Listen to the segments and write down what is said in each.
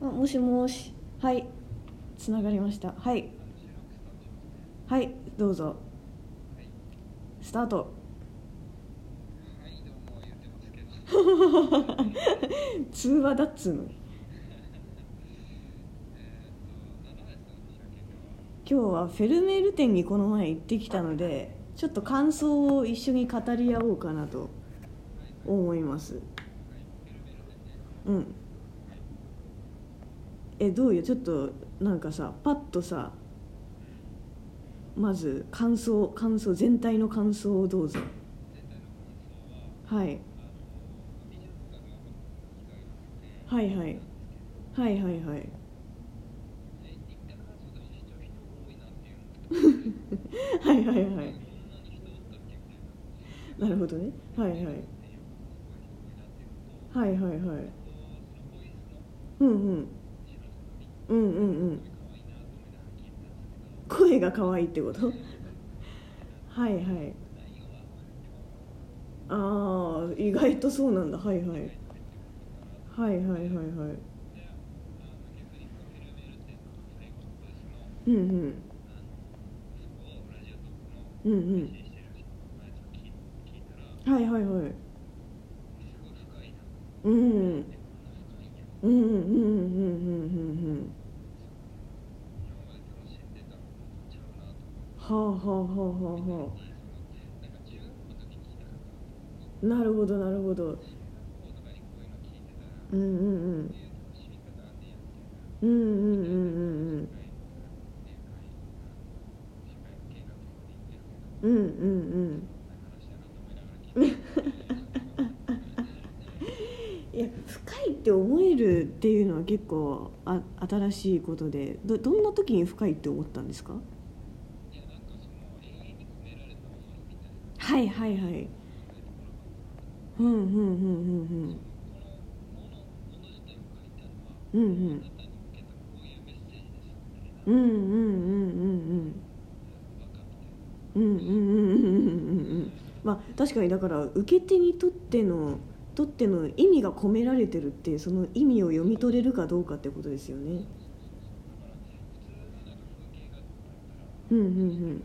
あもしもし。はい。つながりました。はい。はいどうぞ。スタート。通話だっつうの今日はフェルメール展にこの前行ってきたのでちょっと感想を一緒に語り合おうかなと思います。うん。えどうよ？ちょっとなんかさパッとさまず感想感想全体の感想をどうぞ。はい。はいはい。はいはいはい。はいはいはい。はいなるほどね。はいはい。はいはいはい。うんうん。うんうんうん。声が可愛いってこと？はいはい。ああ意外とそうなんだ。はいはい。はいはいはいはい。うんうん。うんうん。はいはいはい。うん。うんうんうんうんうんうんうん。はあはあはあはあはあなるほどなるほど。うんうん。うんうんうんうんうん。うんうんうん。いや深いって思えるっていうのは結構あ新しいことで。どどんな時に深いって思ったんですか？はいはいはい。うんうんうんうんうん。うんうん。うんうんうんうんうん。うんうんうんうんうんうん。まあ確かにだから受け手にとってのとっての意味が込められてるっていうその意味を読み取れるかどうかってことですよねうん。うんうん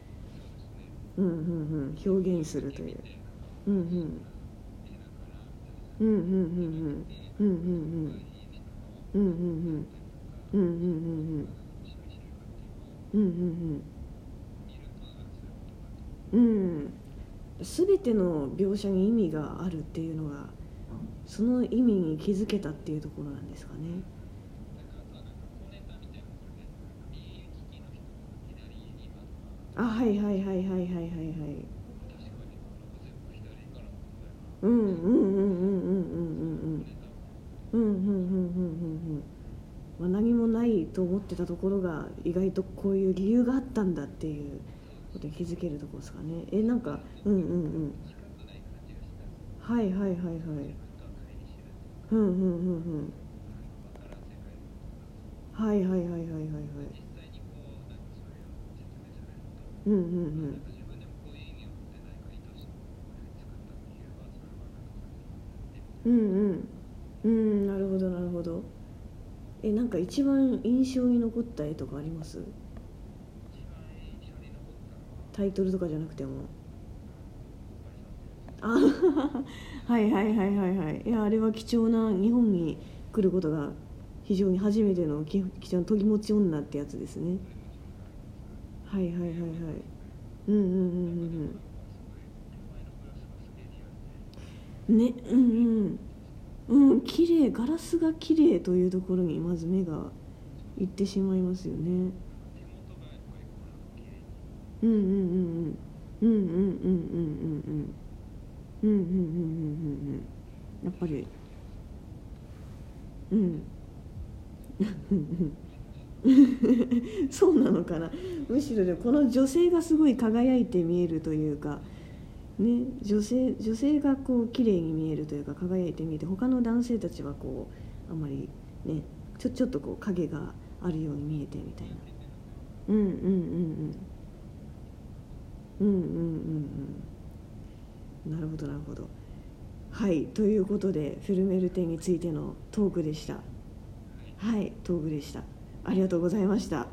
うんうんうん、表現するという。うんうん。うんうんうんうん。うんうんうん。うんうんうん。うんうんうんうん。ての描写に意味があるっていうのがその意味に気づけたっていうところなんですかね。あはいはいはいはいはいはいはい。うんうんうんうんうんうんうんうんうんうん。うんうんうんまあ何もないと思ってたところが意外とこういう理由があったんだっていうことに気づけるとこですかね。えなんかうんうんうんはいはいはいはいうんうんうんうん。はいはいはいはいはいはい。うんうんうんうんうんうんなるほどなるほどえなんか一番印象に残った絵とかありますタイトルとかじゃなくてもあはいはいはいはいはいいやあれは貴重な日本に来ることが非常に初めての貴重な研ぎ持ち女ってやつですねはいはいはいはい。うんうんうんうんねうんうん。うん綺麗ガラスが綺麗というところにまず目がいってしまいますよね。うんうんうんうんうん。うんうんうんうんうんうんうんうんうんうん。やっぱり。うん。そうなのかなむしろでこの女性がすごい輝いて見えるというか、ね、女性女性がこう綺麗に見えるというか輝いて見えて他の男性たちはこうあんまりねちょちょっとこう影があるように見えてみたいな。うんうんうんうん。うんうんうんうん。なるほどなるほど。はいということでフェルメル展についてのトークでした。はいトークでした。ありがとうございました。